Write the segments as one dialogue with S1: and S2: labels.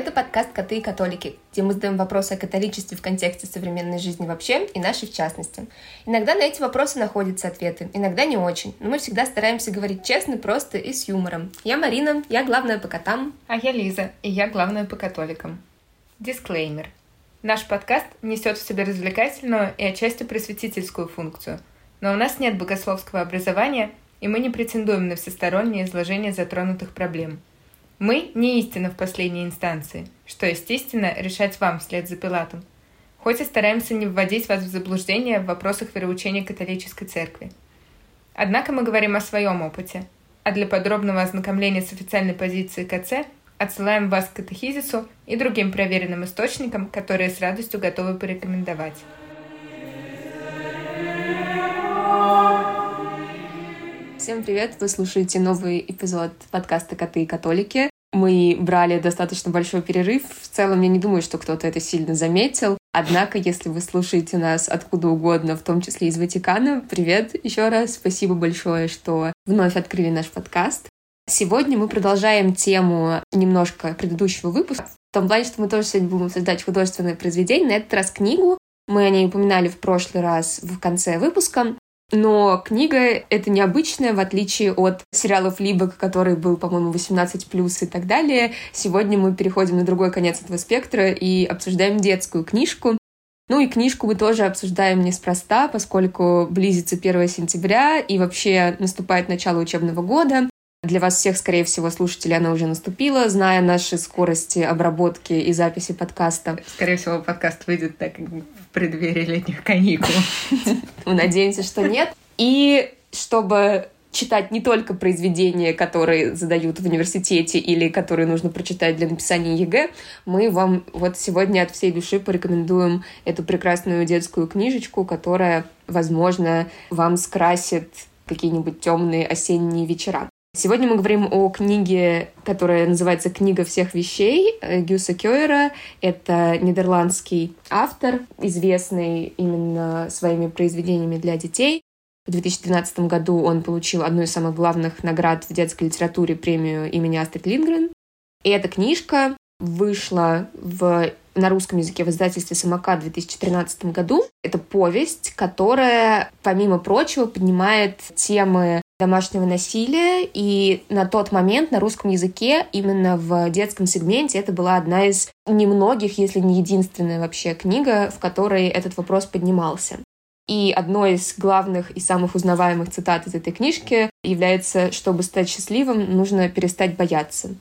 S1: Это подкаст «Коты и католики», где мы задаем вопросы о католичестве в контексте современной жизни вообще и нашей в частности. Иногда на эти вопросы находятся ответы, иногда не очень, но мы всегда стараемся говорить честно, просто и с юмором. Я Марина, я главная по котам.
S2: А я Лиза, и я главная по католикам. Дисклеймер. Наш подкаст несет в себе развлекательную и отчасти просветительскую функцию, но у нас нет богословского образования, и мы не претендуем на всестороннее изложение затронутых проблем – мы не истина в последней инстанции, что, естественно, решать вам вслед за Пилатом. Хоть и стараемся не вводить вас в заблуждение в вопросах вероучения католической церкви. Однако мы говорим о своем опыте, а для подробного ознакомления с официальной позицией КЦ отсылаем вас к катехизису и другим проверенным источникам, которые с радостью готовы порекомендовать.
S1: Всем привет! Вы слушаете новый эпизод подкаста «Коты и католики». Мы брали достаточно большой перерыв. В целом, я не думаю, что кто-то это сильно заметил. Однако, если вы слушаете нас откуда угодно, в том числе из Ватикана, привет еще раз. Спасибо большое, что вновь открыли наш подкаст. Сегодня мы продолжаем тему немножко предыдущего выпуска. В том плане, что мы тоже сегодня будем создать художественное произведение, на этот раз книгу. Мы о ней упоминали в прошлый раз в конце выпуска. Но книга — это необычная, в отличие от сериалов Либок, который был, по-моему, 18+, и так далее. Сегодня мы переходим на другой конец этого спектра и обсуждаем детскую книжку. Ну и книжку мы тоже обсуждаем неспроста, поскольку близится 1 сентября и вообще наступает начало учебного года. Для вас всех, скорее всего, слушателей она уже наступила, зная наши скорости обработки и записи подкаста.
S2: Скорее всего, подкаст выйдет так в преддверии летних каникул.
S1: Мы надеемся, что нет. И чтобы читать не только произведения, которые задают в университете или которые нужно прочитать для написания ЕГЭ, мы вам вот сегодня от всей души порекомендуем эту прекрасную детскую книжечку, которая, возможно, вам скрасит какие-нибудь темные осенние вечера. Сегодня мы говорим о книге, которая называется «Книга всех вещей» Гюса Кёера. Это нидерландский автор, известный именно своими произведениями для детей. В 2012 году он получил одну из самых главных наград в детской литературе, премию имени Астрид Лингрен. И эта книжка вышла в, на русском языке в издательстве «Самокат» в 2013 году. Это повесть, которая, помимо прочего, поднимает темы домашнего насилия, и на тот момент на русском языке именно в детском сегменте это была одна из немногих, если не единственная вообще книга, в которой этот вопрос поднимался. И одной из главных и самых узнаваемых цитат из этой книжки является «Чтобы стать счастливым, нужно перестать бояться».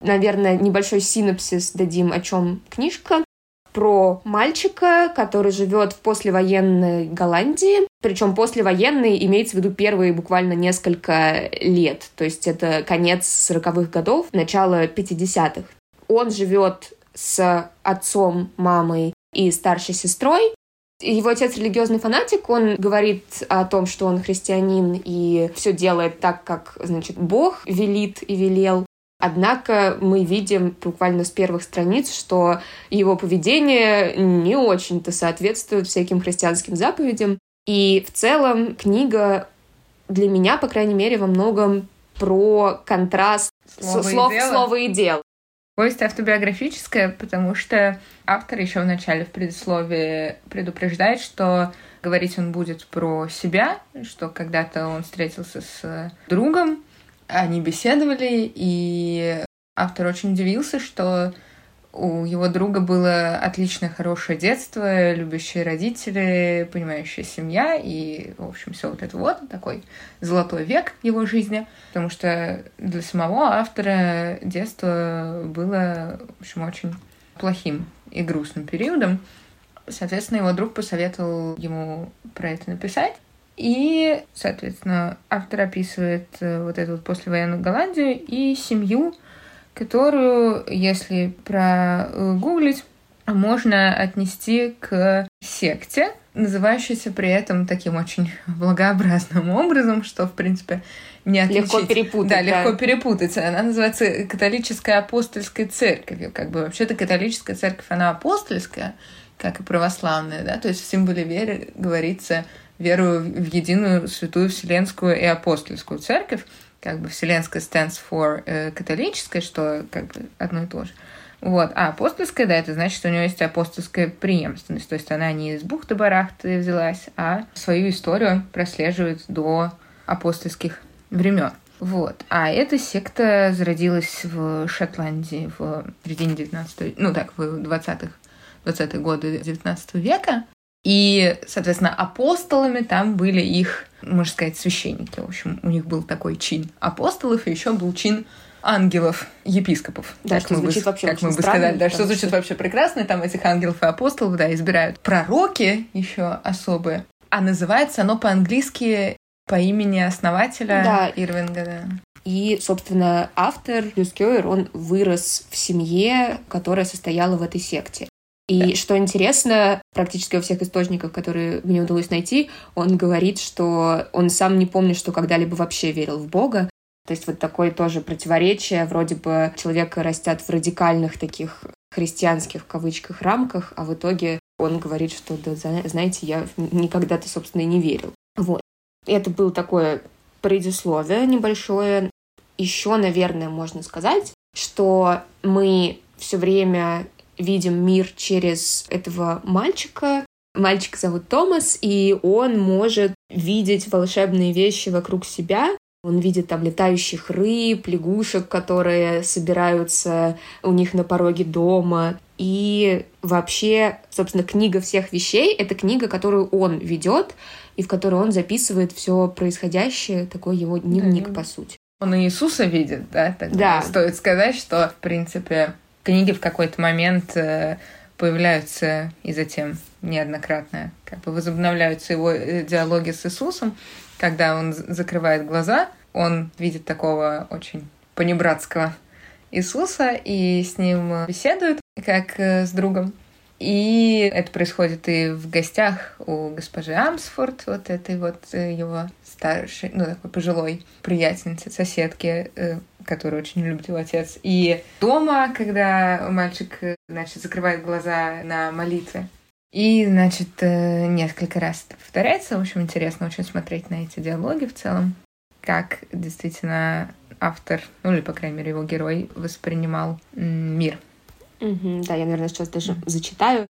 S1: Наверное, небольшой синопсис дадим, о чем книжка про мальчика, который живет в послевоенной Голландии. Причем послевоенный имеется в виду первые буквально несколько лет. То есть это конец 40-х годов, начало 50-х. Он живет с отцом, мамой и старшей сестрой. Его отец религиозный фанатик, он говорит о том, что он христианин и все делает так, как, значит, Бог велит и велел. Однако мы видим буквально с первых страниц, что его поведение не очень-то соответствует всяким христианским заповедям. И в целом книга для меня, по крайней мере, во многом про контраст
S2: слова,
S1: слов,
S2: и, дела.
S1: слова и дел.
S2: Повесть автобиографическая, потому что автор еще в начале в предисловии предупреждает, что говорить он будет про себя, что когда-то он встретился с другом, они беседовали, и автор очень удивился, что у его друга было отличное, хорошее детство, любящие родители, понимающая семья, и, в общем, все вот это вот, такой золотой век его жизни, потому что для самого автора детство было, в общем, очень плохим и грустным периодом. Соответственно, его друг посоветовал ему про это написать. И, соответственно, автор описывает э, вот эту вот послевоенную Голландию и семью, которую, если прогуглить, можно отнести к секте, называющейся при этом таким очень благообразным образом, что, в принципе, не отличить.
S1: Легко перепутать.
S2: Да, легко да. перепутать. Она называется католическая апостольская церковь. Как бы вообще-то католическая церковь, она апостольская, как и православная, да, то есть в символе веры говорится верую в единую святую вселенскую и апостольскую церковь, как бы вселенская stands for э, католическая, что как бы одно и то же. Вот. А апостольская, да, это значит, что у него есть апостольская преемственность. То есть она не из бухты-барахты взялась, а свою историю прослеживает до апостольских времен. Вот. А эта секта зародилась в Шотландии в середине 19 ну так, в 20-х 20 годы 19 века. И, соответственно, апостолами там были их, можно сказать, священники. В общем, у них был такой чин апостолов, и еще был чин ангелов, епископов.
S1: Да, что звучит бы, вообще
S2: Как мы бы сказали, да, что звучит вообще прекрасно. Там этих ангелов и апостолов, да, избирают пророки еще особые. А называется оно по-английски по имени основателя
S1: да.
S2: Ирвинга, да.
S1: И, собственно, автор Люс Кёер, он вырос в семье, которая состояла в этой секте. И что интересно, практически во всех источниках, которые мне удалось найти, он говорит, что он сам не помнит, что когда-либо вообще верил в Бога. То есть вот такое тоже противоречие. Вроде бы человека растят в радикальных таких христианских в кавычках рамках, а в итоге он говорит, что да, знаете, я никогда-то, собственно, и не верил. Вот. Это было такое предисловие небольшое. Еще, наверное, можно сказать, что мы все время видим мир через этого мальчика. Мальчик зовут Томас, и он может видеть волшебные вещи вокруг себя. Он видит там летающих рыб, лягушек, которые собираются у них на пороге дома. И вообще, собственно, книга всех вещей — это книга, которую он ведет, и в которой он записывает все происходящее, такой его дневник, да. по сути.
S2: Он Иисуса видит, да?
S1: Тогда да.
S2: Стоит сказать, что, в принципе, книги в какой-то момент э, появляются и затем неоднократно как бы возобновляются его э, диалоги с Иисусом, когда он закрывает глаза, он видит такого очень понебратского Иисуса и с ним беседует, как э, с другом. И это происходит и в гостях у госпожи Амсфорд, вот этой вот его старшей, ну, такой пожилой приятельницы, соседки, который очень любит его отец. И дома, когда мальчик, значит, закрывает глаза на молитве. И, значит, э, несколько раз это повторяется. В общем, интересно очень смотреть на эти диалоги в целом. Как действительно автор, ну или, по крайней мере, его герой воспринимал мир.
S1: Угу, да, я, наверное, сейчас даже зачитаю.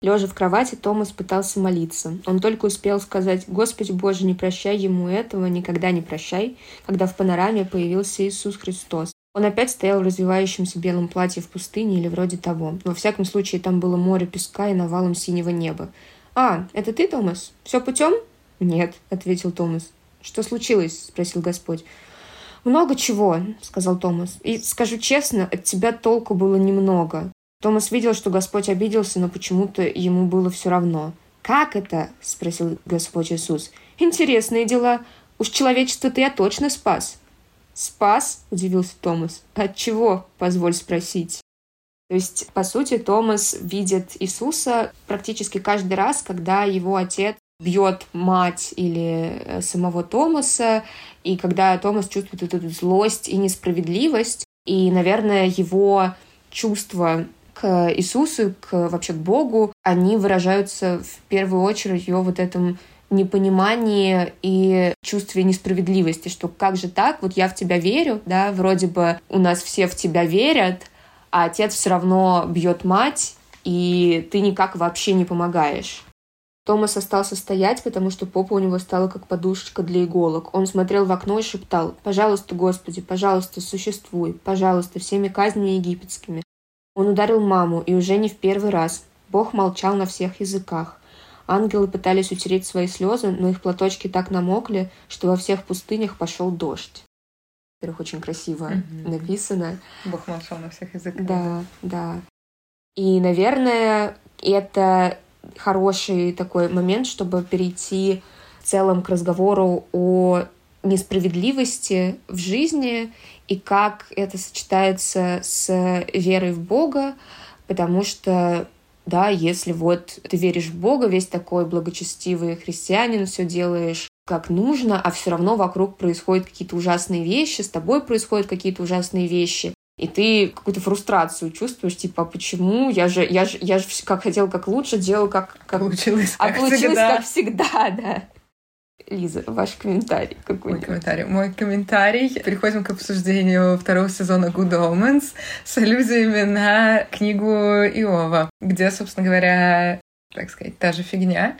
S1: Лежа в кровати, Томас пытался молиться. Он только успел сказать «Господи Боже, не прощай ему этого, никогда не прощай», когда в панораме появился Иисус Христос. Он опять стоял в развивающемся белом платье в пустыне или вроде того. Во всяком случае, там было море песка и навалом синего неба. «А, это ты, Томас? Все путем?» «Нет», — ответил Томас. «Что случилось?» — спросил Господь. «Много чего», — сказал Томас. «И, скажу честно, от тебя толку было немного. Томас видел, что Господь обиделся, но почему-то ему было все равно. «Как это?» — спросил Господь Иисус. «Интересные дела. Уж человечество-то я точно спас». «Спас?» — удивился Томас. «От чего?» — позволь спросить. То есть, по сути, Томас видит Иисуса практически каждый раз, когда его отец бьет мать или э, самого Томаса, и когда Томас чувствует эту злость и несправедливость, и, наверное, его чувство к Иисусу, к вообще к Богу, они выражаются в первую очередь его вот этом непонимании и чувстве несправедливости, что как же так, вот я в тебя верю, да, вроде бы у нас все в тебя верят, а отец все равно бьет мать, и ты никак вообще не помогаешь. Томас остался стоять, потому что попа у него стала как подушечка для иголок. Он смотрел в окно и шептал «Пожалуйста, Господи, пожалуйста, существуй, пожалуйста, всеми казнями египетскими, он ударил маму, и уже не в первый раз. Бог молчал на всех языках. Ангелы пытались утереть свои слезы, но их платочки так намокли, что во всех пустынях пошел дождь. Во-первых, очень красиво mm-hmm. написано.
S2: Бог молчал на всех языках.
S1: Да, да. И, наверное, это хороший такой момент, чтобы перейти в целом к разговору о несправедливости в жизни и как это сочетается с верой в Бога, потому что да, если вот ты веришь в Бога, весь такой благочестивый христианин, все делаешь как нужно, а все равно вокруг происходят какие-то ужасные вещи, с тобой происходят какие-то ужасные вещи, и ты какую-то фрустрацию чувствуешь, типа, а почему? Я же, я же, я же как хотел как лучше, делал как... как...
S2: Получилось
S1: а как а получилось всегда. как всегда, да. Лиза, ваш комментарий какой
S2: Мой комментарий. Мой комментарий. Переходим к обсуждению второго сезона Good Omens с аллюзиями на книгу Иова, где, собственно говоря, так сказать, та же фигня.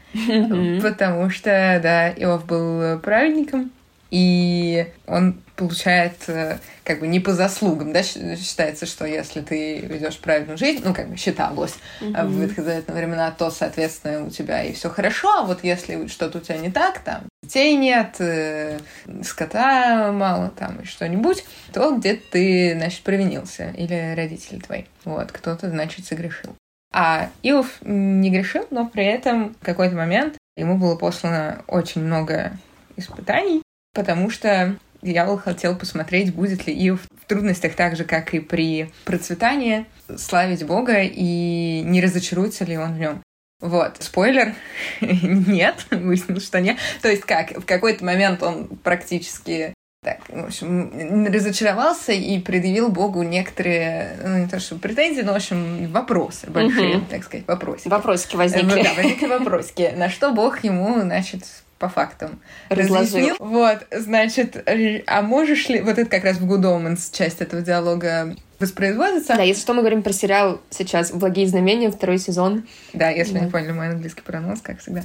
S2: Потому что, да, Иов был праведником, и он получает э, как бы не по заслугам, да, считается, что если ты ведешь правильную жизнь, ну, как бы считалось mm-hmm. в ветхозаветные времена, то, соответственно, у тебя и все хорошо, а вот если что-то у тебя не так, там, детей нет, э, скота мало, там, и что-нибудь, то где-то ты, значит, провинился, или родители твои, вот, кто-то, значит, согрешил. А Иов не грешил, но при этом в какой-то момент ему было послано очень много испытаний, потому что дьявол хотел посмотреть, будет ли Иов в трудностях так же, как и при процветании, славить Бога и не разочаруется ли он в нем. Вот, спойлер, нет, выяснилось, что нет. То есть как, в какой-то момент он практически так, в общем, разочаровался и предъявил Богу некоторые, ну, не то что претензии, но, в общем, вопросы большие, угу. так сказать, вопросики.
S1: Вопросики возникли.
S2: Да, возникли вопросики. На что Бог ему, значит, по фактам
S1: разложил.
S2: Вот, значит, а можешь ли... Вот это как раз в Good Omens часть этого диалога воспроизводится.
S1: Да, если что, мы говорим про сериал сейчас «Благие знамения», второй сезон.
S2: Да, если да. не поняли мой английский пронос, как всегда.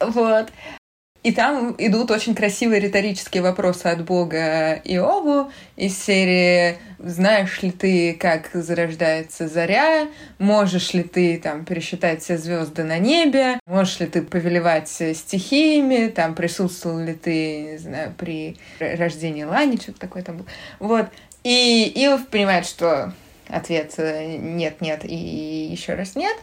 S2: Вот. И там идут очень красивые риторические вопросы от Бога Иову из серии «Знаешь ли ты, как зарождается заря? Можешь ли ты там пересчитать все звезды на небе? Можешь ли ты повелевать стихиями? Там присутствовал ли ты, не знаю, при рождении Лани?» Что-то такое там было. Вот. И Иов понимает, что ответ «нет-нет» и еще раз «нет»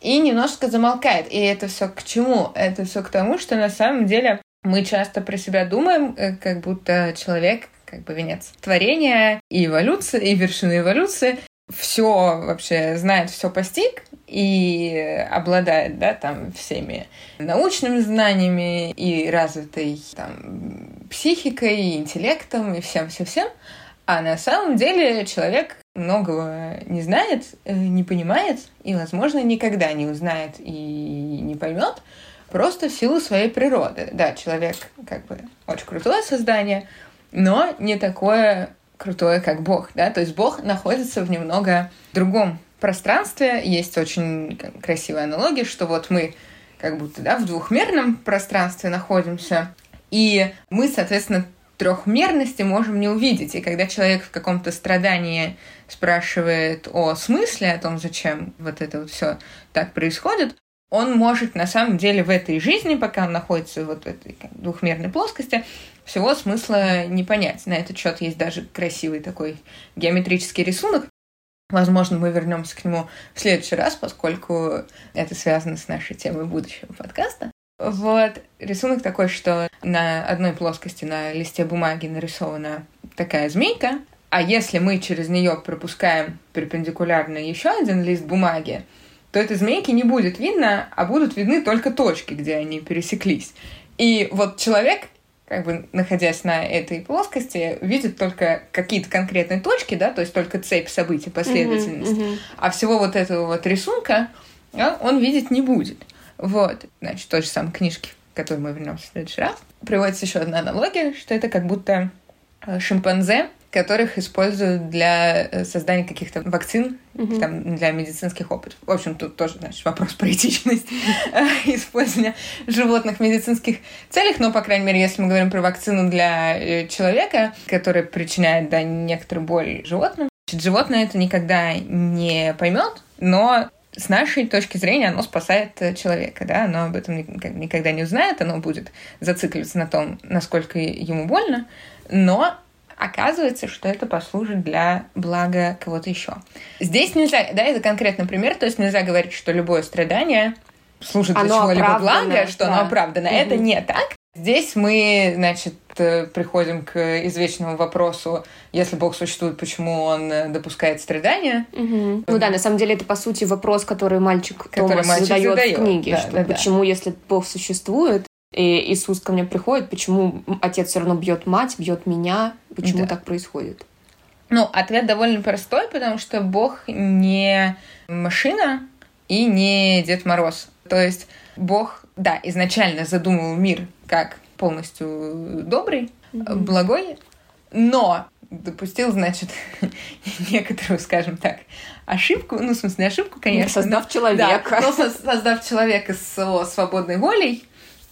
S2: и немножко замолкает. И это все к чему? Это все к тому, что на самом деле мы часто про себя думаем, э, как будто человек как бы венец творения и эволюции, и вершины эволюции, все вообще знает, все постиг и обладает, да, там всеми научными знаниями и развитой там психикой, и интеллектом и всем-всем-всем. А на самом деле человек многого не знает, э, не понимает и, возможно, никогда не узнает и не поймет, просто в силу своей природы. Да, человек как бы очень крутое создание, но не такое крутое, как Бог, да, то есть Бог находится в немного другом пространстве. Есть очень красивая аналогия, что вот мы как будто, да, в двухмерном пространстве находимся, и мы, соответственно, трехмерности можем не увидеть. И когда человек в каком-то страдании спрашивает о смысле, о том, зачем вот это вот все так происходит, он может на самом деле в этой жизни, пока он находится вот в этой двухмерной плоскости, всего смысла не понять. На этот счет есть даже красивый такой геометрический рисунок. Возможно, мы вернемся к нему в следующий раз, поскольку это связано с нашей темой будущего подкаста. Вот рисунок такой, что на одной плоскости на листе бумаги нарисована такая змейка, а если мы через нее пропускаем перпендикулярно еще один лист бумаги, то этой змейки не будет видно, а будут видны только точки, где они пересеклись. И вот человек, как бы находясь на этой плоскости, видит только какие-то конкретные точки, да, то есть только цепь событий, последовательность. Mm-hmm, mm-hmm. А всего вот этого вот рисунка он видеть не будет. Вот, значит, той же самой книжки, к которой мы вернемся в следующий раз. Приводится еще одна аналогия, что это как будто э, шимпанзе, которых используют для э, создания каких-то вакцин, mm-hmm. там, для медицинских опытов. В общем, тут тоже, значит, вопрос про этичность э, использования животных в медицинских целях, но, по крайней мере, если мы говорим про вакцину для человека, которая причиняет, да, некоторую боль животным, животное это никогда не поймет, но с нашей точки зрения оно спасает э, человека, да, оно об этом никогда не узнает, оно будет зацикливаться на том, насколько ему больно, но оказывается, что это послужит для блага кого-то еще. Здесь нельзя, да, это конкретный пример, то есть нельзя говорить, что любое страдание служит для чего-либо блага, что да. оно оправдано. Угу. Это не так. Здесь мы, значит, э, приходим к извечному вопросу, если Бог существует, почему он э, допускает страдания.
S1: Угу. Ну да, на самом деле это, по сути, вопрос, который мальчик который Томас мальчик задает, задает в книге, да, что да, почему, да. если Бог существует, и Иисус ко мне приходит, почему отец все равно бьет мать, бьет меня, почему да. так происходит?
S2: Ну, ответ довольно простой, потому что Бог не машина и не Дед Мороз. То есть Бог, да, изначально задумал мир как полностью добрый, mm-hmm. благой, но допустил, значит, некоторую, скажем так, ошибку, ну, в смысле, не ошибку, конечно.
S1: Создав человека.
S2: Да, но создав человека с его свободной волей,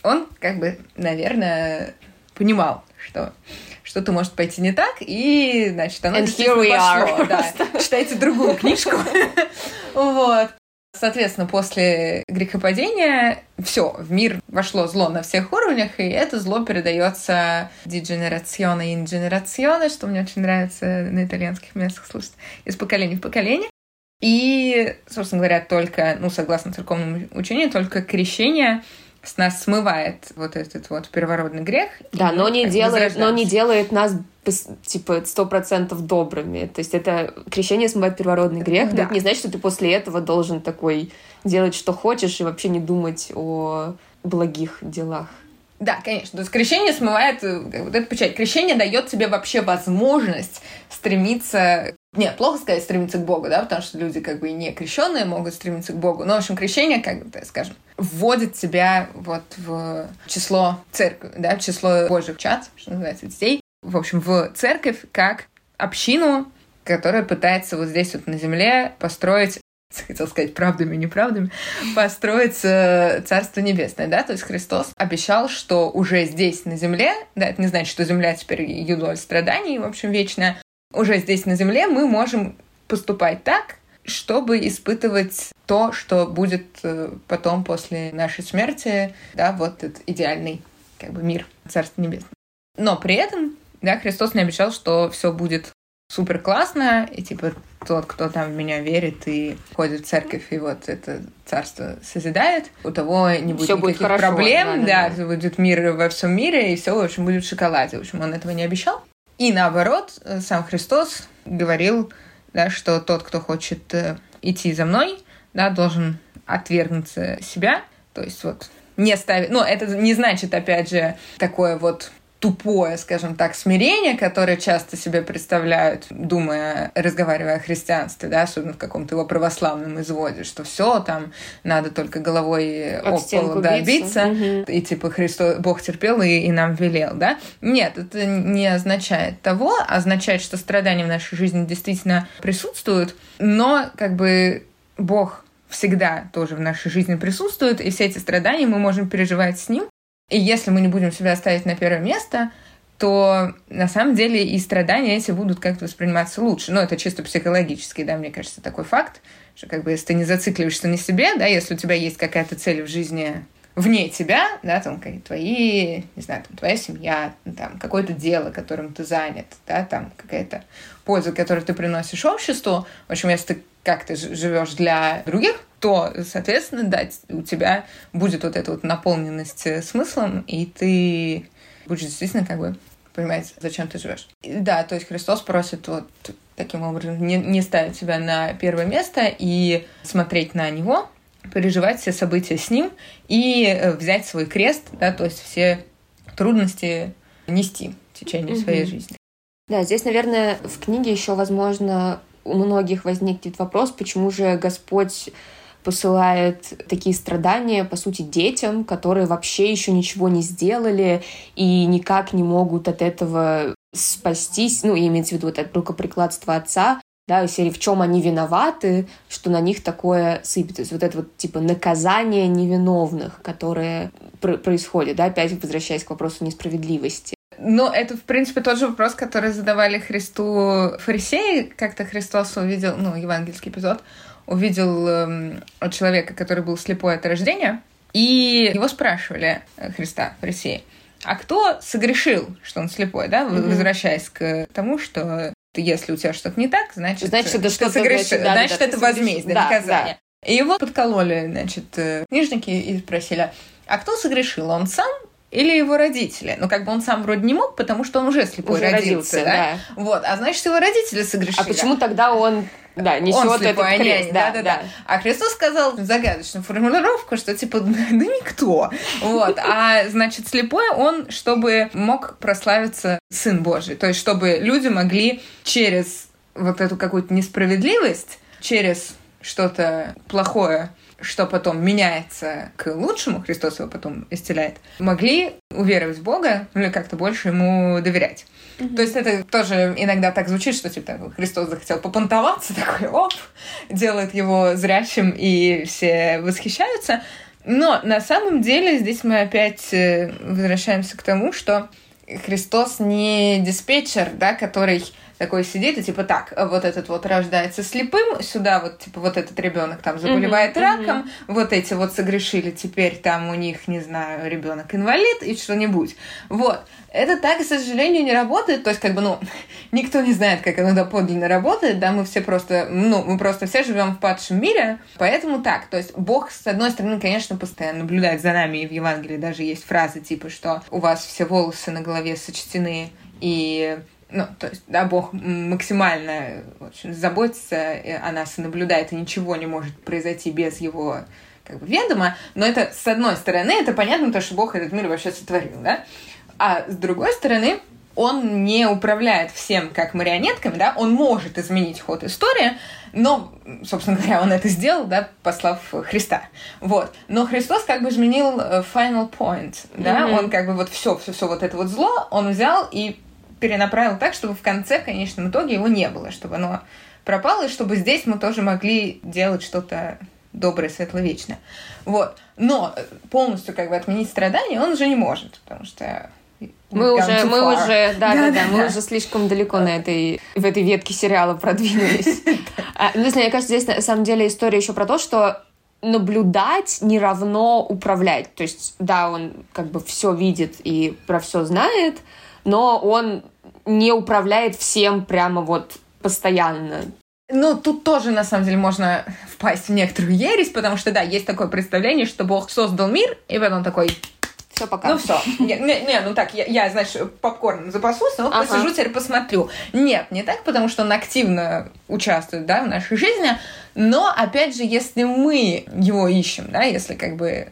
S2: он, как бы, наверное, понимал, что что-то может пойти не так, и, значит, оно
S1: And here we
S2: пошло. Are. Да. Читайте другую книжку. Вот. Соответственно, после грехопадения все, в мир вошло зло на всех уровнях, и это зло передается дидженерационе и инженерационе, что мне очень нравится на итальянских местах слушать, из поколения в поколение. И, собственно говоря, только, ну, согласно церковному учению, только крещение с нас смывает вот этот вот первородный грех.
S1: Да, но не, делает, но не делает нас типа сто процентов добрыми. То есть это крещение смывает первородный грех, да. но это не значит, что ты после этого должен такой делать, что хочешь, и вообще не думать о благих делах.
S2: Да, конечно. То есть крещение смывает э, вот эту печать. Крещение дает тебе вообще возможность стремиться... Нет, плохо сказать стремиться к Богу, да, потому что люди как бы и не крещенные могут стремиться к Богу. Но, в общем, крещение, как бы, скажем, вводит тебя вот в число церкви, да, в число Божьих чад, что называется, детей. В общем, в церковь как общину, которая пытается вот здесь вот на земле построить хотел сказать правдами неправдами, построить Царство Небесное, да, то есть Христос обещал, что уже здесь, на земле, да, это не значит, что земля теперь юдоль страданий, в общем, вечная, уже здесь, на земле мы можем поступать так, чтобы испытывать то, что будет э, потом после нашей смерти, да, вот этот идеальный как бы мир Царства Небесного. Но при этом, да, Христос не обещал, что все будет супер классно, и типа тот, кто там в меня верит и ходит в церковь, и вот это царство созидает, у того не будет
S1: всё
S2: никаких
S1: будет хорошо,
S2: проблем,
S1: да,
S2: да, да, будет мир во всем мире, и все, в общем, будет в шоколаде. В общем, он этого не обещал. И наоборот, сам Христос говорил, да, что тот, кто хочет э, идти за мной, да, должен отвергнуться себя, то есть вот не ставить... Ну, это не значит, опять же, такое вот тупое, скажем так, смирение, которое часто себе представляют, думая, разговаривая о христианстве, да, особенно в каком-то его православном изводе, что все там надо только головой об пол да, биться, угу. и типа Христос, Бог терпел и, и нам велел, да. Нет, это не означает того, означает, что страдания в нашей жизни действительно присутствуют, но как бы Бог всегда тоже в нашей жизни присутствует, и все эти страдания мы можем переживать с Ним, и если мы не будем себя ставить на первое место, то на самом деле и страдания эти будут как-то восприниматься лучше. Но это чисто психологически, да, мне кажется, такой факт, что как бы если ты не зацикливаешься на себе, да, если у тебя есть какая-то цель в жизни вне тебя, да, там твои, не знаю, там твоя семья, там какое-то дело, которым ты занят, да, там какая-то польза, которую ты приносишь обществу. В общем, если ты как ты живешь для других, то, соответственно, да, у тебя будет вот эта вот наполненность э, смыслом, и ты будешь действительно как бы понимать, зачем ты живешь. Да, то есть Христос просит вот таким образом не, не ставить себя на первое место и смотреть на Него, переживать все события с Ним и э, взять свой крест, да, то есть все трудности нести в течение mm-hmm. своей жизни.
S1: Да, здесь, наверное, в книге еще, возможно, у многих возникнет вопрос, почему же Господь посылает такие страдания, по сути, детям, которые вообще еще ничего не сделали и никак не могут от этого спастись, ну, имеется в виду вот от рукоприкладства отца, да, и серии, в чем они виноваты, что на них такое сыпет. То есть вот это вот типа наказание невиновных, которое пр- происходит, да, опять возвращаясь к вопросу несправедливости.
S2: Ну, это, в принципе, тот же вопрос, который задавали Христу фарисеи. Как-то Христос увидел, ну, евангельский эпизод, увидел эм, человека, который был слепой от рождения, и его спрашивали э, Христа, фарисеи, а кто согрешил, что он слепой, да, mm-hmm. возвращаясь к тому, что если у тебя что-то не так, значит,
S1: значит это что-то
S2: согрешил,
S1: да,
S2: значит
S1: да,
S2: это возмездие, да, наказание.
S1: Да.
S2: И его подкололи, значит, э, книжники и спросили, а кто согрешил, он сам или его родители. Ну, как бы он сам вроде не мог, потому что он уже слепой
S1: уже
S2: родился,
S1: родился
S2: да?
S1: да?
S2: Вот, а значит, его родители согрешили.
S1: А почему тогда он да, несет
S2: он слепой,
S1: этот
S2: а
S1: крест,
S2: да, да, да. А Христос сказал загадочную формулировку, что типа, да никто. Вот. А значит, слепой он, чтобы мог прославиться Сын Божий. То есть, чтобы люди могли через вот эту какую-то несправедливость, через что-то плохое, что потом меняется к лучшему, Христос его потом исцеляет, могли уверовать в Бога, ну или как-то больше ему доверять. Mm-hmm. То есть это тоже иногда так звучит, что типа Христос захотел попонтоваться, такой оп, делает его зрячим, и все восхищаются. Но на самом деле здесь мы опять э, возвращаемся к тому, что Христос не диспетчер, да, который такой сидит и типа так, вот этот вот рождается слепым, сюда вот типа вот этот ребенок там заболевает mm-hmm, раком, mm-hmm. вот эти вот согрешили, теперь там у них, не знаю, ребенок инвалид и что-нибудь. Вот. Это так, к сожалению, не работает. То есть, как бы, ну, никто не знает, как оно доподлинно работает, да, мы все просто, ну, мы просто все живем в падшем мире, поэтому так. То есть, Бог, с одной стороны, конечно, постоянно наблюдает за нами, и в Евангелии даже есть фразы типа, что у вас все волосы на голове сочтены, и ну, то есть, да, Бог максимально общем, заботится о нас и наблюдает, и ничего не может произойти без его как бы ведома, но это, с одной стороны, это понятно, то, что Бог этот мир вообще сотворил, да, а с другой стороны, он не управляет всем как марионетками, да, он может изменить ход истории, но, собственно говоря, он это сделал, да, послав Христа. Вот. Но Христос как бы изменил э, final point, да, mm-hmm. он как бы вот все, все, все вот это вот зло, он взял и перенаправил так, чтобы в конце, в конечном итоге, его не было, чтобы оно пропало, и чтобы здесь мы тоже могли делать что-то доброе, светлое, вечное. Вот. Но полностью как бы отменить страдания он уже не может, потому что
S1: мы уже, мы уже, да, да, да, да, мы уже слишком далеко на этой, в этой ветке сериала продвинулись. А, ну, мне кажется, здесь на самом деле история еще про то, что наблюдать не равно управлять. То есть, да, он как бы все видит и про все знает, но он не управляет всем прямо вот постоянно.
S2: Ну, тут тоже, на самом деле, можно впасть в некоторую ересь, потому что, да, есть такое представление, что Бог создал мир, и потом такой...
S1: Все, пока.
S2: Ну, все. Не, не, не, ну так, я, я знаешь, попкорн запасусь, но ага. посижу, теперь посмотрю. Нет, не так, потому что он активно участвует, да, в нашей жизни, но, опять же, если мы его ищем, да, если как бы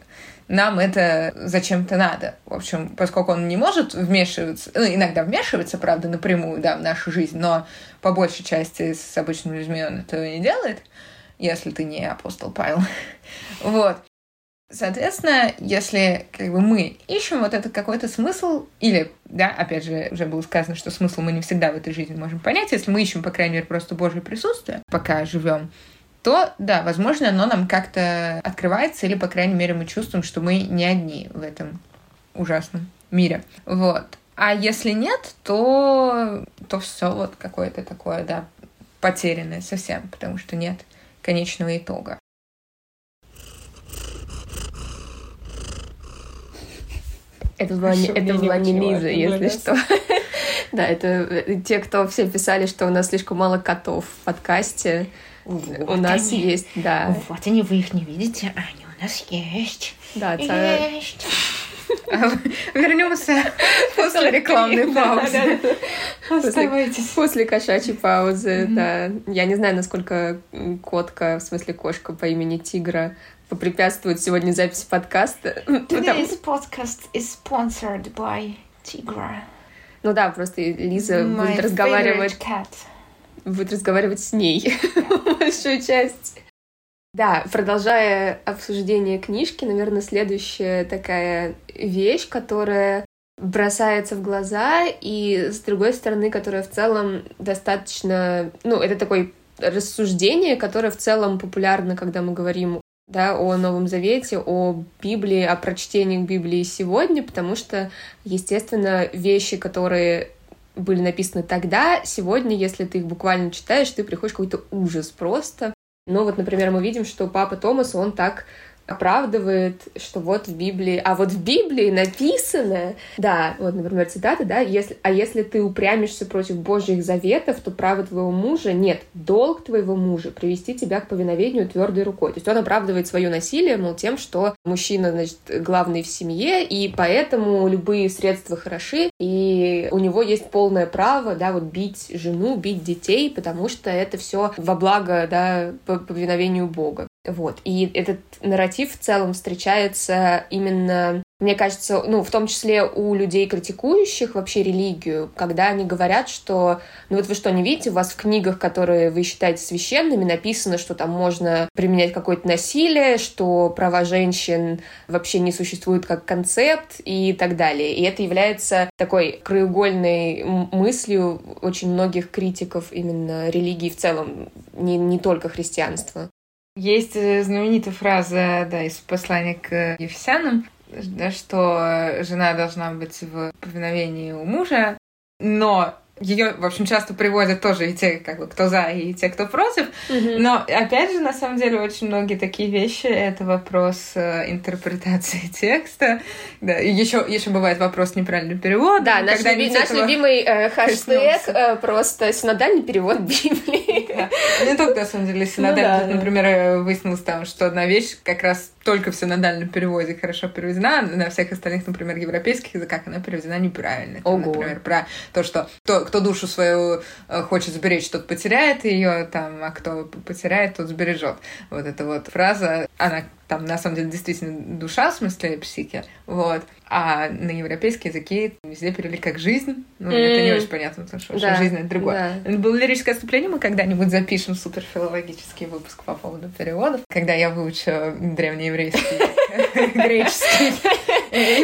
S2: нам это зачем-то надо. В общем, поскольку он не может вмешиваться, ну, иногда вмешивается, правда, напрямую, да, в нашу жизнь, но по большей части с обычными людьми он этого не делает, если ты не апостол Павел. вот. Соответственно, если как бы мы ищем вот этот какой-то смысл, или, да, опять же, уже было сказано, что смысл мы не всегда в этой жизни можем понять, если мы ищем, по крайней мере, просто Божье присутствие, пока живем, то, да, возможно, оно нам как-то открывается, или, по крайней мере, мы чувствуем, что мы не одни в этом ужасном мире. Вот. А если нет, то, то все вот какое-то такое, да, потерянное совсем, потому что нет конечного итога.
S1: Это была, не, это была не Лиза, если что. Да, это э, те, кто все писали, что у нас слишком мало котов в подкасте. Вот у нас они. есть, да.
S2: Вот они, вы их не видите, а они у нас есть.
S1: Да,
S2: есть. А Вернемся после рекламной паузы.
S1: Оставайтесь. После кошачьей паузы, да. Я не знаю, насколько котка, в смысле кошка по имени Тигра, попрепятствует сегодня записи подкаста.
S2: Today's podcast is sponsored by Tigra.
S1: Ну да, просто Лиза будет разговаривать будет разговаривать с ней большую часть. Да, продолжая обсуждение книжки, наверное, следующая такая вещь, которая бросается в глаза, и с другой стороны, которая в целом достаточно... Ну, это такое рассуждение, которое в целом популярно, когда мы говорим да, о Новом Завете, о Библии, о прочтении Библии сегодня, потому что, естественно, вещи, которые были написаны тогда, сегодня, если ты их буквально читаешь, ты приходишь какой-то ужас просто. Но вот, например, мы видим, что папа Томас, он так оправдывает, что вот в Библии, а вот в Библии написано, да, вот, например, цитата, да, если, а если ты упрямишься против Божьих заветов, то право твоего мужа нет, долг твоего мужа привести тебя к повиновению твердой рукой. То есть он оправдывает свое насилие, мол, тем, что мужчина, значит, главный в семье, и поэтому любые средства хороши, и у него есть полное право, да, вот бить жену, бить детей, потому что это все во благо, да, по повиновению Бога. Вот. И этот нарратив в целом встречается именно мне кажется, ну, в том числе у людей, критикующих вообще религию, когда они говорят, что, ну вот вы что, не видите, у вас в книгах, которые вы считаете священными, написано, что там можно применять какое-то насилие, что права женщин вообще не существуют как концепт и так далее. И это является такой краеугольной мыслью очень многих критиков именно религии в целом, не, не только христианства.
S2: Есть э, знаменитая фраза да, из послания к Ефесянам, да, что жена должна быть в повиновении у мужа, но ее, в общем, часто приводят тоже и те, как бы, кто за, и те, кто против. Mm-hmm. Но, опять же, на самом деле, очень многие такие вещи — это вопрос э, интерпретации текста. Да, еще, еще бывает вопрос неправильного перевода.
S1: Да, наш, люби, наш любимый э, хэштег э, просто синодальный перевод Библии.
S2: Да. Не только, на самом деле, синодальный. Ну, да, например, да. выяснилось там, что одна вещь как раз только в синодальном переводе хорошо переведена, на всех остальных, например, европейских языках она переведена неправильно. Ого. Например, про то, что то, кто душу свою э, хочет сберечь, тот потеряет ее, там, а кто потеряет, тот сбережет. Вот эта вот фраза, она там на самом деле действительно душа, в смысле психи, вот. А на европейские языки везде перевели как жизнь. Ну, mm. это не очень понятно, потому что да. жизнь — это другое. Да. Это было лирическое отступление, мы когда-нибудь запишем суперфилологический выпуск по поводу переводов, когда я выучу древнееврейский, греческий.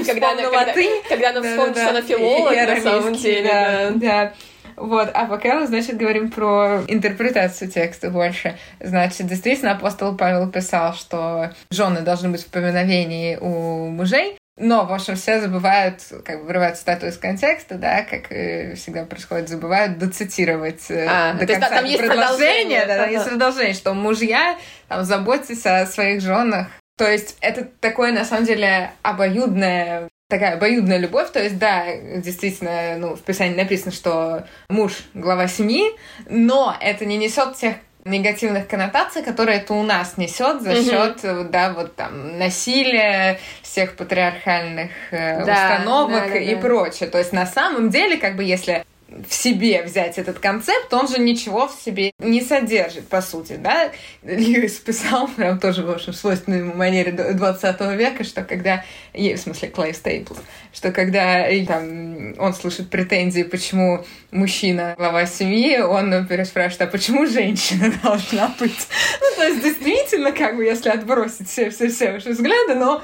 S1: Когда она вспомнит, что она филолог, на самом деле.
S2: Да, вот, а пока мы, значит, говорим про интерпретацию текста больше. Значит, действительно, апостол Павел писал, что жены должны быть в поминовении у мужей, но, в общем, все забывают, как бы вырывают статую из контекста, да, как всегда происходит, забывают доцитировать э, а, до конца есть, там есть продолжение. Да, ага. есть продолжение, что мужья там заботьтесь о своих женах. То есть это такое, на самом деле, обоюдное такая обоюдная любовь, то есть, да, действительно, ну, в Писании написано, что муж — глава семьи, но это не несет тех негативных коннотаций, которые это у нас несет за счет, mm-hmm. да, вот там насилия, всех патриархальных э, да, установок да, да, и да. прочее. То есть на самом деле, как бы если в себе взять этот концепт, он же ничего в себе не содержит, по сути, да. Льюис писал, прям тоже, в общем, свойственной ему манере 20 века, что когда, в смысле, Клей Стейплс, что когда там, он слышит претензии, почему мужчина глава семьи, он переспрашивает, а почему женщина должна быть? Ну, то есть, действительно, как бы, если отбросить все-все-все ваши взгляды, но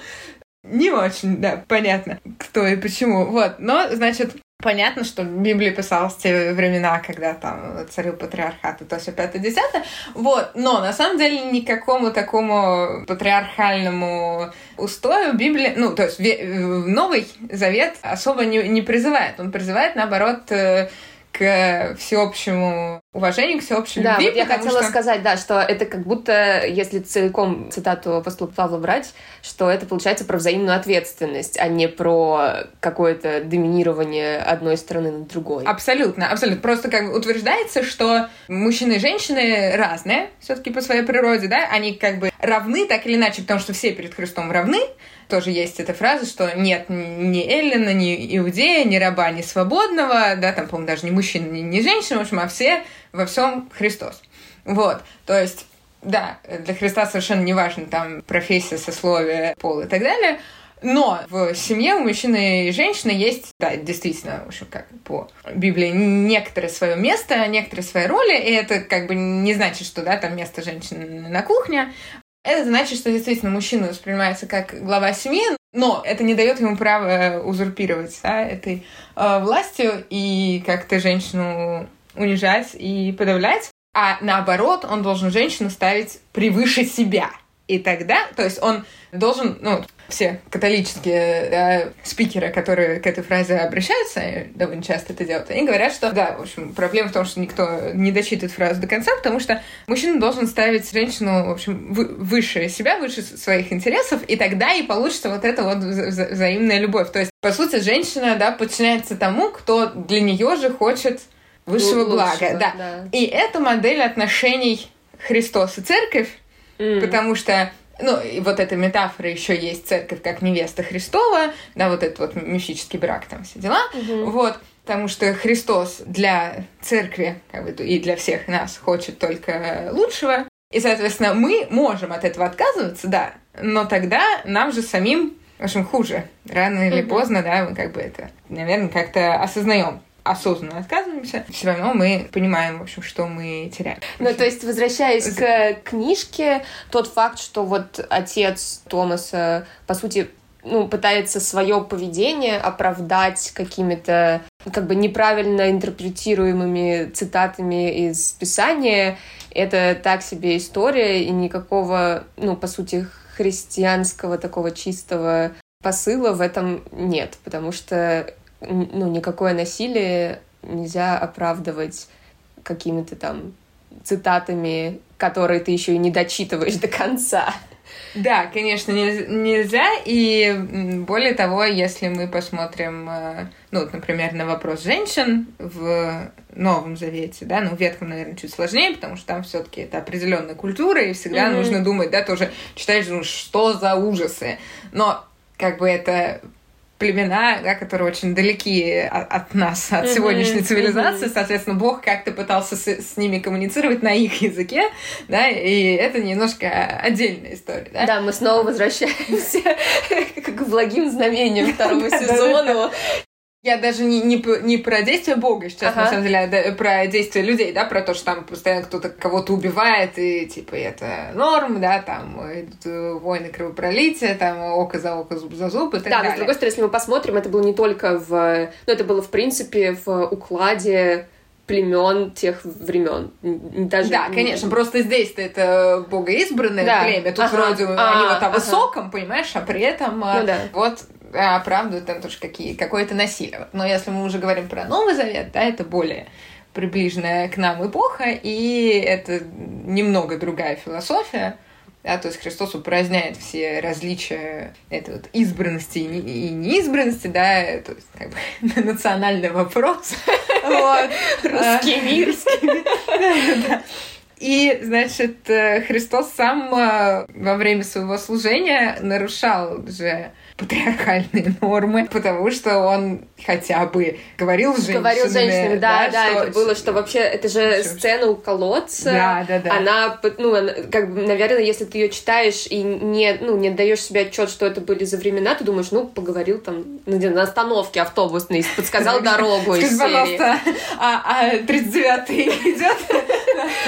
S2: не очень, да, понятно, кто и почему. Вот, но, значит, Понятно, что в Библии писалось в те времена, когда там царил патриархат и то все пятое десятое. Вот. Но на самом деле никакому такому патриархальному устою Библия, ну, то есть Новый Завет особо не, не призывает. Он призывает, наоборот, э, к всеобщему уважению, к всеобщей
S1: да,
S2: любви.
S1: Вот я хотела что... сказать, да, что это как будто, если целиком цитату апостола Павла брать, что это получается про взаимную ответственность, а не про какое-то доминирование одной стороны над другой.
S2: Абсолютно, абсолютно. Просто как бы утверждается, что мужчины и женщины разные все-таки по своей природе, да, они как бы равны так или иначе, потому что все перед Христом равны, тоже есть эта фраза, что нет ни Эллина, ни Иудея, ни раба, ни свободного, да, там, по-моему, даже ни мужчины, ни, ни женщины, в общем, а все во всем Христос. Вот, то есть да, для Христа совершенно не важно там профессия, сословие, пол и так далее. Но в семье у мужчины и женщины есть, да, действительно, в общем, как по Библии, некоторое свое место, некоторые свои роли, и это как бы не значит, что, да, там место женщины на кухне, это значит, что действительно мужчина воспринимается как глава семьи, но это не дает ему права узурпировать да, этой э, властью и как-то женщину унижать и подавлять. А наоборот, он должен женщину ставить превыше себя. И тогда, то есть он должен, ну, все католические да, спикеры, которые к этой фразе обращаются, довольно часто это делают, они говорят, что, да, в общем, проблема в том, что никто не дочитывает фразу до конца, потому что мужчина должен ставить женщину, в общем, выше себя, выше своих интересов, и тогда и получится вот эта вот вза взаимная любовь. То есть, по сути, женщина, да, подчиняется тому, кто для нее же хочет высшего блага. Да. да. И это модель отношений Христос и Церковь, mm. потому что ну, и вот эта метафора еще есть церковь как невеста Христова, да, вот этот вот мифический брак, там все дела, угу. вот, потому что Христос для церкви, как бы, и для всех нас хочет только лучшего, И, соответственно, мы можем от этого отказываться, да, но тогда нам же самим, в общем, хуже. Рано или поздно, да, мы как бы это, наверное, как-то осознаем осознанно отказываемся, все равно мы понимаем, в общем, что мы теряем.
S1: Ну, то есть, возвращаясь к книжке, тот факт, что вот отец Томаса, по сути, ну, пытается свое поведение оправдать какими-то как бы неправильно интерпретируемыми цитатами из Писания. Это так себе история, и никакого, ну, по сути, христианского такого чистого посыла в этом нет, потому что ну, никакое насилие нельзя оправдывать какими-то там цитатами, которые ты еще и не дочитываешь до конца.
S2: Да, конечно, нельзя. И более того, если мы посмотрим, э, ну, например, на вопрос женщин в Новом Завете, да, ну, в Ветхом, наверное, чуть сложнее, потому что там все таки это определенная культура, и всегда mm-hmm. нужно думать, да, тоже читаешь, ну, что за ужасы. Но как бы это племена, да, которые очень далеки от, от нас, от mm-hmm, сегодняшней цивилизации, mm-hmm. соответственно, Бог как-то пытался с, с ними коммуницировать на их языке, да, и это немножко отдельная история, да.
S1: Да, мы снова возвращаемся к благим знамениям второго сезона,
S2: я даже не, не, не про действия Бога сейчас, ага. на самом деле, а про действия людей, да, про то, что там постоянно кто-то кого-то убивает, и типа это норм, да, там идут э, войны кровопролития, там око за око, зуб за зуб и так
S1: да,
S2: далее.
S1: но с другой стороны, если мы посмотрим, это было не только в... Ну, это было, в принципе, в укладе племен тех времен.
S2: Даже... Да, конечно, просто здесь-то это богоизбранное да. племя, тут ага. вроде а, они вот о ага. высоком, понимаешь, а при этом ну, да. вот оправдывают там тоже какие, какое-то насилие. Но если мы уже говорим про Новый Завет, да, это более приближенная к нам эпоха, и это немного другая философия. Да, то есть Христос упраздняет все различия этой вот избранности и неизбранности, да, то есть как бы национальный вопрос.
S1: Русский мир.
S2: И, значит, э, Христос сам э, во время своего служения нарушал же патриархальные нормы, потому что он хотя бы говорил с женщинами.
S1: Говорил с женщинами, да, да, да что... это было, что вообще, это же что... сцена у колодца.
S2: Да, да, да.
S1: Она, ну, она, как бы, наверное, если ты ее читаешь и не, ну, не даешь себе отчет, что это были за времена, ты думаешь, ну, поговорил там ну, на остановке автобусной, подсказал дорогу из
S2: серии. пожалуйста, а 39-й а идет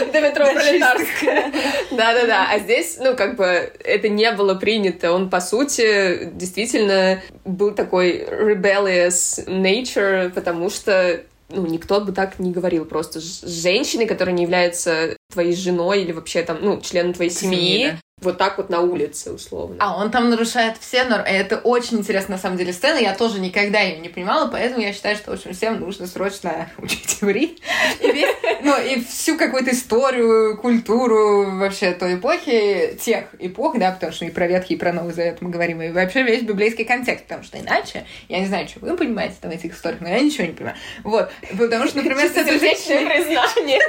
S1: до метро Пролетарская. Да-да-да, а здесь, ну, как бы, это не было принято. Он, по сути, действительно действительно был такой rebellious nature, потому что ну, никто бы так не говорил просто. С женщиной, которая не является твоей женой или вообще там, ну, членом твоей семьи, да вот так вот на улице, условно.
S2: А он там нарушает все нормы. Это очень интересно, на самом деле, сцена. Я тоже никогда ее не понимала, поэтому я считаю, что, в общем, всем нужно срочно учить иврит. И, весь, ну, и всю какую-то историю, культуру вообще той эпохи, тех эпох, да, потому что и про Ветхий, и про Новый Завет мы говорим, и вообще весь библейский контекст, потому что иначе, я не знаю, что вы понимаете там в этих историях, но я ничего не понимаю. Вот. Потому что, например, с этой женщиной...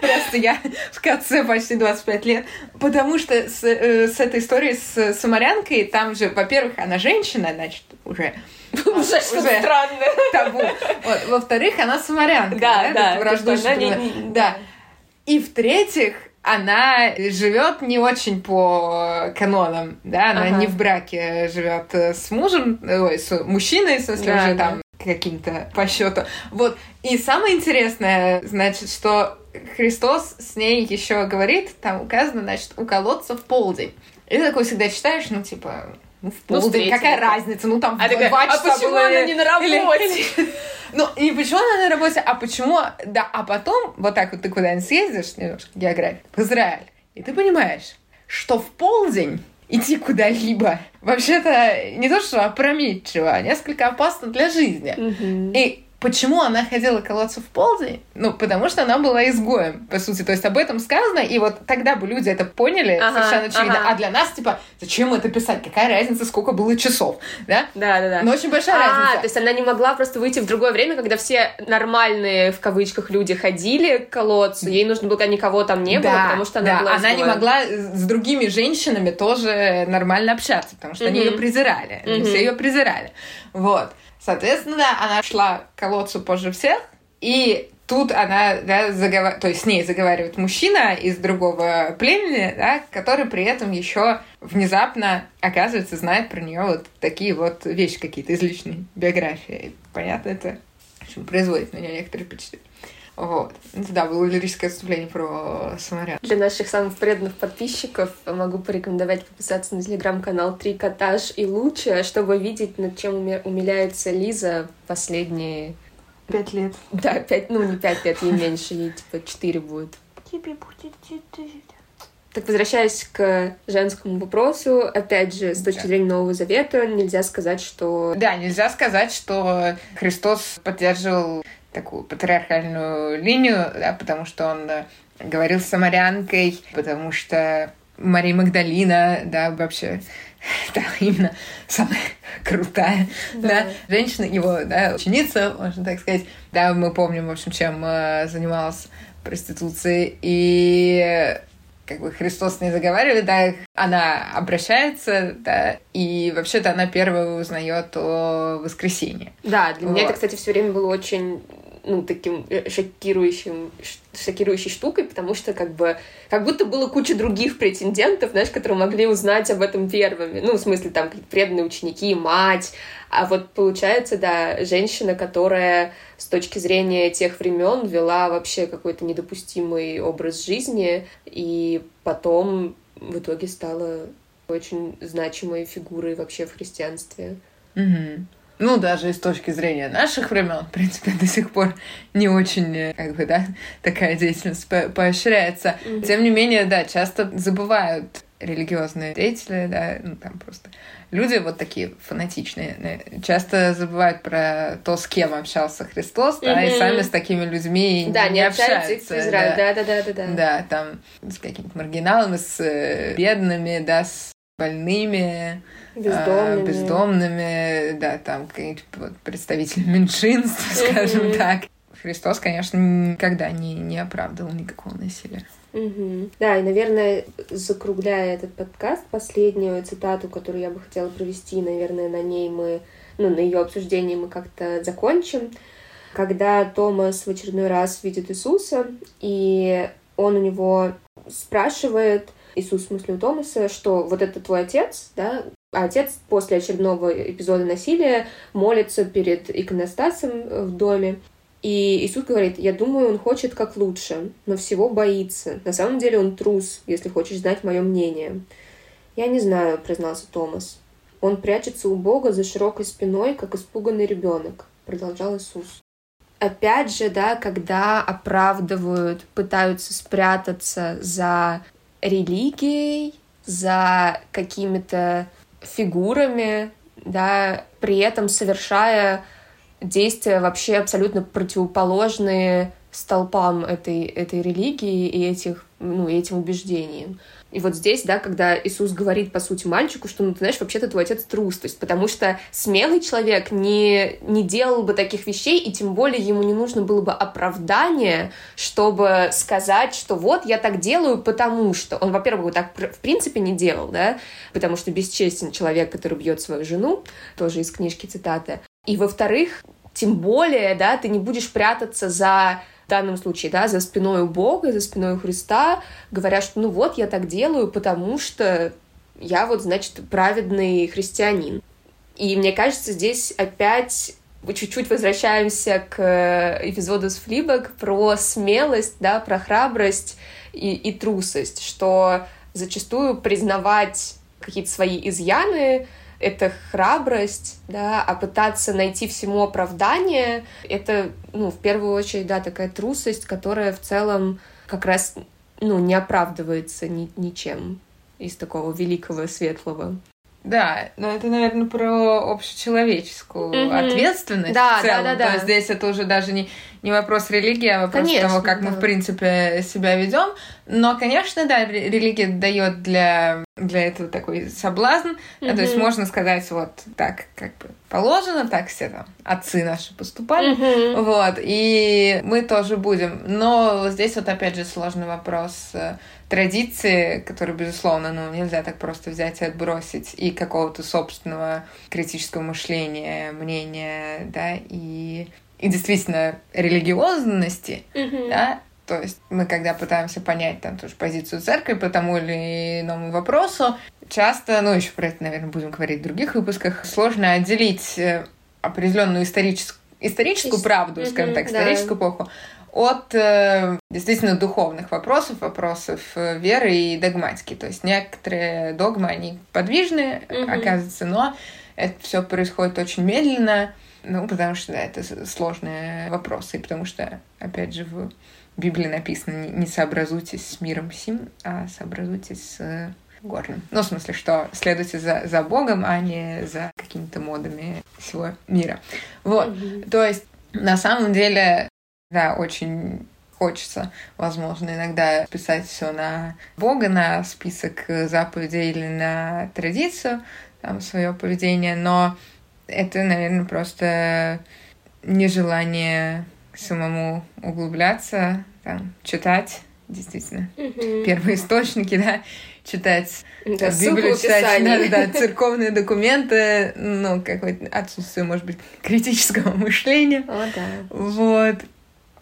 S2: Просто я в конце почти 25 лет. Потому потому что с, э, с этой историей с Самарянкой, там же, во-первых, она женщина, значит, уже
S1: уже что странное.
S2: Табу. Во-вторых, она самарянка. Да, да. да. И в-третьих, она живет не очень по канонам, да, она ага. не в браке живет с мужем, ой, с мужчиной, в смысле, да, уже да. там каким-то по счету. Вот. И самое интересное, значит, что Христос с ней еще говорит, там указано, значит, у колодца в полдень. И ты такой всегда читаешь, ну, типа, ну, в ну, полдень, ну, какая разница, ну, там а два
S1: такая, часа А почему было... она не на работе?
S2: Ну, не почему она на работе, а почему, да, а потом, вот так вот ты куда-нибудь съездишь, немножко география, в Израиль, и ты понимаешь, что в полдень идти куда-либо вообще-то не то что опрометчиво, а несколько опасно для жизни. Mm-hmm. И Почему она ходила колоться в полдень? Ну, потому что она была изгоем, по сути. То есть об этом сказано, и вот тогда бы люди это поняли ага, совершенно очевидно. Ага. А для нас, типа, зачем это писать? Какая разница, сколько было часов, да?
S1: Да, да, да.
S2: Но очень большая а, разница.
S1: то есть она не могла просто выйти в другое время, когда все нормальные, в кавычках, люди ходили к колодцу, ей нужно было, когда никого там не да, было, потому что она
S2: да,
S1: была
S2: она не могла с другими женщинами тоже нормально общаться, потому что mm-hmm. они ее презирали, mm-hmm. все ее презирали. Вот. Соответственно, она шла к колодцу позже всех, и тут она, да, заговар... то есть с ней заговаривает мужчина из другого племени, да, который при этом еще внезапно, оказывается, знает про нее вот такие вот вещи какие-то из личной биографии. Понятно, это в общем, производит на нее некоторые впечатления. Вот. Да, было лирическое отступление про самарян.
S1: Для наших самых преданных подписчиков могу порекомендовать подписаться на телеграм-канал Три Котаж и Лучше, чтобы видеть, над чем умиляется Лиза последние...
S2: Пять лет.
S1: Да, пять, ну не пять лет, ей меньше, ей типа четыре будет.
S2: Тебе будет четыре.
S1: Так, возвращаясь к женскому вопросу, опять же, с точки зрения Нового Завета, нельзя сказать, что...
S2: Да, нельзя сказать, что Христос поддерживал такую патриархальную линию, да, потому что он говорил с самарянкой, потому что Мария Магдалина, да, вообще да, именно самая крутая, да. да, женщина, его, да, ученица, можно так сказать. Да, мы помним, в общем, чем э, занималась проституцией. И как бы Христос не заговаривает, да, она обращается, да, и вообще-то она первая узнает о воскресении.
S1: Да, для вот. меня это, кстати, все время было очень ну, таким э, шокирующим, шокирующей штукой, потому что как бы как будто было куча других претендентов, знаешь, которые могли узнать об этом первыми. Ну, в смысле, там, преданные ученики, мать. А вот получается, да, женщина, которая с точки зрения тех времен вела вообще какой-то недопустимый образ жизни, и потом в итоге стала очень значимой фигурой вообще в христианстве.
S2: Угу ну, даже с точки зрения наших времен, в принципе, до сих пор не очень, э, как бы, да, такая деятельность по поощряется. Mm-hmm. Тем не менее, да, часто забывают религиозные деятели, да, ну, там просто люди вот такие фанатичные, часто забывают про то, с кем общался Христос, да, mm-hmm. и сами с такими людьми
S1: да,
S2: не,
S1: не
S2: общаются.
S1: общаются Израиле, да, да, да, да, да.
S2: Да, там с какими-то маргиналами, с э, бедными, да, с больными,
S1: бездомными,
S2: а, бездомными да, там вот, представители меньшинств, скажем так. Христос, конечно, никогда не, не оправдывал никакого насилия.
S1: Угу. Да, и, наверное, закругляя этот подкаст, последнюю цитату, которую я бы хотела провести, наверное, на ней мы, ну, на ее обсуждении мы как-то закончим. Когда Томас в очередной раз видит Иисуса, и он у него спрашивает, Иисус, в смысле у Томаса, что вот это твой отец, да, а отец после очередного эпизода насилия молится перед иконостасом в доме. И Иисус говорит, я думаю, он хочет как лучше, но всего боится. На самом деле он трус, если хочешь знать мое мнение. Я не знаю, признался Томас. Он прячется у Бога за широкой спиной, как испуганный ребенок, продолжал Иисус. Опять же, да, когда оправдывают, пытаются спрятаться за религией, за какими-то фигурами, да, при этом совершая действия вообще абсолютно противоположные столпам этой, этой религии и этих, ну, этим убеждениям. И вот здесь, да, когда Иисус говорит, по сути, мальчику, что, ну, ты знаешь, вообще-то твой отец трус, то есть потому что смелый человек не, не делал бы таких вещей, и тем более ему не нужно было бы оправдание, чтобы сказать, что вот, я так делаю, потому что... Он, во-первых, так в принципе не делал, да, потому что бесчестен человек, который бьет свою жену, тоже из книжки цитаты. И, во-вторых, тем более, да, ты не будешь прятаться за в данном случае, да, за спиной у Бога, за спиной у Христа, говоря, что ну вот я так делаю, потому что я вот, значит, праведный христианин. И мне кажется, здесь опять чуть-чуть возвращаемся к эпизоду с Флибок про смелость, да, про храбрость и, и трусость, что зачастую признавать какие-то свои изъяны это храбрость, да, а пытаться найти всему оправдание, это, ну, в первую очередь, да, такая трусость, которая в целом как раз, ну, не оправдывается ни, ничем из такого великого, светлого.
S2: Да, но это, наверное, про общечеловеческую mm-hmm. ответственность
S1: да,
S2: в целом.
S1: Да, да, да.
S2: То есть здесь это уже даже не, не вопрос религии, а вопрос конечно, того, как да. мы, в принципе, себя ведем. Но, конечно, да, религия дает для, для этого такой соблазн. Mm-hmm. То есть можно сказать, вот так, как бы положено, так все там отцы наши поступали. Mm-hmm. Вот, и мы тоже будем. Но здесь вот опять же сложный вопрос э, традиции, которые, безусловно, ну, нельзя так просто взять и отбросить, и какого-то собственного критического мышления, мнения, да, и и действительно религиозности,
S1: Мгм.
S2: да, то есть мы, когда пытаемся понять там тоже позицию церкви по тому или иному вопросу, часто, ну еще про это, наверное, будем говорить в других выпусках, сложно отделить э, определенную историческую, историческую
S1: Ис-
S2: правду, скажем
S1: Мгм,
S2: так,
S1: да.
S2: историческую эпоху, от э, действительно духовных вопросов, вопросов э, веры и догматики. То есть некоторые догмы, они подвижны,
S1: Мгм.
S2: оказывается, но это все происходит очень медленно, ну, потому что да, это сложные вопросы, и потому что, опять же, в Библии написано «не, сообразуйтесь с миром сим, а сообразуйтесь с э, горным». Ну, в смысле, что следуйте за, за Богом, а не за какими-то модами всего мира. Вот.
S1: Мгм.
S2: То есть, на самом деле, да, очень хочется, возможно, иногда писать все на Бога, на список заповедей или на традицию, там, свое поведение, но это, наверное, просто нежелание самому углубляться, там, читать, действительно,
S1: Мгм.
S2: первые источники, да, читать
S1: Да,
S2: Библию читать, да, да, церковные документы, ну, какое-то отсутствие, может быть, критического мышления.
S1: О, да.
S2: Вот.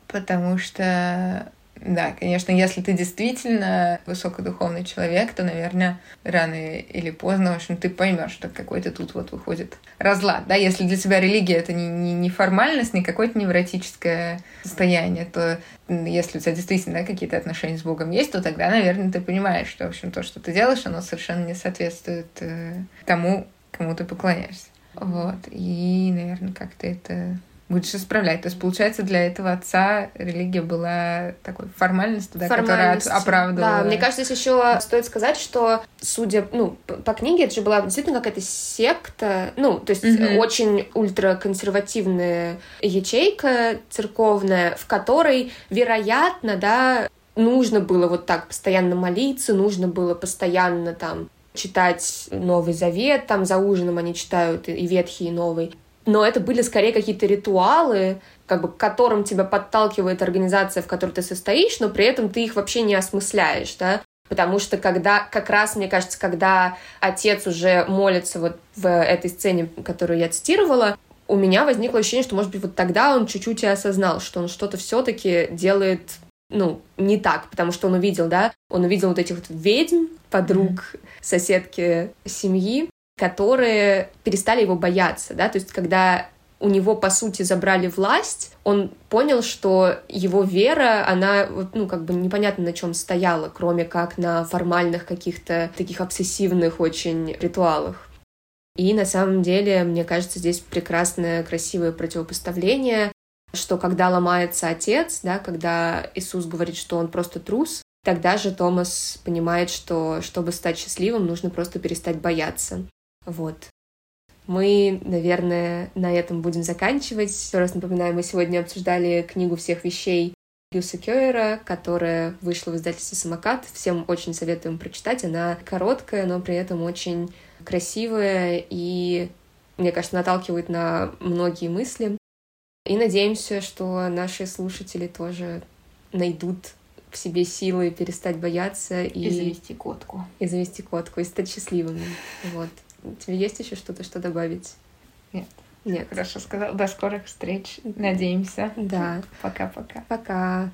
S2: Потому что, да, конечно, если ты действительно высокодуховный человек, то, наверное, рано или поздно, в общем, ты поймешь, что какой-то тут вот выходит разлад. Да, если для тебя религия это не, не, не формальность, не какое-то невротическое состояние, то если у тебя действительно да, какие-то отношения с Богом есть, то тогда, наверное, ты понимаешь, что, в общем, то, что ты делаешь, оно совершенно не соответствует э, тому, кому ты поклоняешься. Вот. И, наверное, как-то это будешь исправлять. То есть, получается, для этого отца религия была такой формальностью, да, которая оправдывала.
S1: Да, мне кажется, здесь еще стоит сказать, что, судя, ну, по книге, это же была действительно какая-то секта, ну, то есть
S2: Мгм.
S1: очень ультраконсервативная ячейка церковная, в которой, вероятно, да, нужно было вот так постоянно молиться, нужно было постоянно там читать Новый Завет, там за ужином они читают и Ветхий, и Новый. Но это были скорее какие-то ритуалы, как бы к которым тебя подталкивает организация, в которой ты состоишь, но при этом ты их вообще не осмысляешь, да, Потому что когда, как раз, мне кажется, когда отец уже молится вот в этой сцене, которую я цитировала, у меня возникло ощущение, что, может быть, вот тогда он чуть-чуть и осознал, что он что-то все-таки делает, ну, не так, потому что он увидел, да, он увидел вот этих вот ведьм, подруг, соседки семьи, которые перестали его бояться, да, то есть когда у него, по сути, забрали власть, он понял, что его вера, она, ну, как бы непонятно на чем стояла, кроме как на формальных каких-то таких обсессивных очень ритуалах. И на самом деле, мне кажется, здесь прекрасное, красивое противопоставление, что когда ломается отец, да, когда Иисус говорит, что он просто трус, тогда же Томас понимает, что чтобы стать счастливым, нужно просто перестать бояться. Вот. Мы, наверное, на этом будем заканчивать. Еще раз напоминаю, мы сегодня обсуждали книгу всех вещей Люса Кёера, которая вышла в издательстве «Самокат». Всем очень советуем прочитать. Она короткая, но при этом очень красивая и, мне кажется, наталкивает на многие мысли. И надеемся, что наши слушатели тоже найдут в себе силы перестать бояться и,
S2: И завести котку.
S1: и завести котку, и стать счастливыми. Вот. Тебе есть еще что-то, что добавить?
S2: Нет.
S1: Нет.
S2: Хорошо сказал. До скорых встреч. Надеемся.
S1: Да.
S2: Пока-пока.
S1: Пока.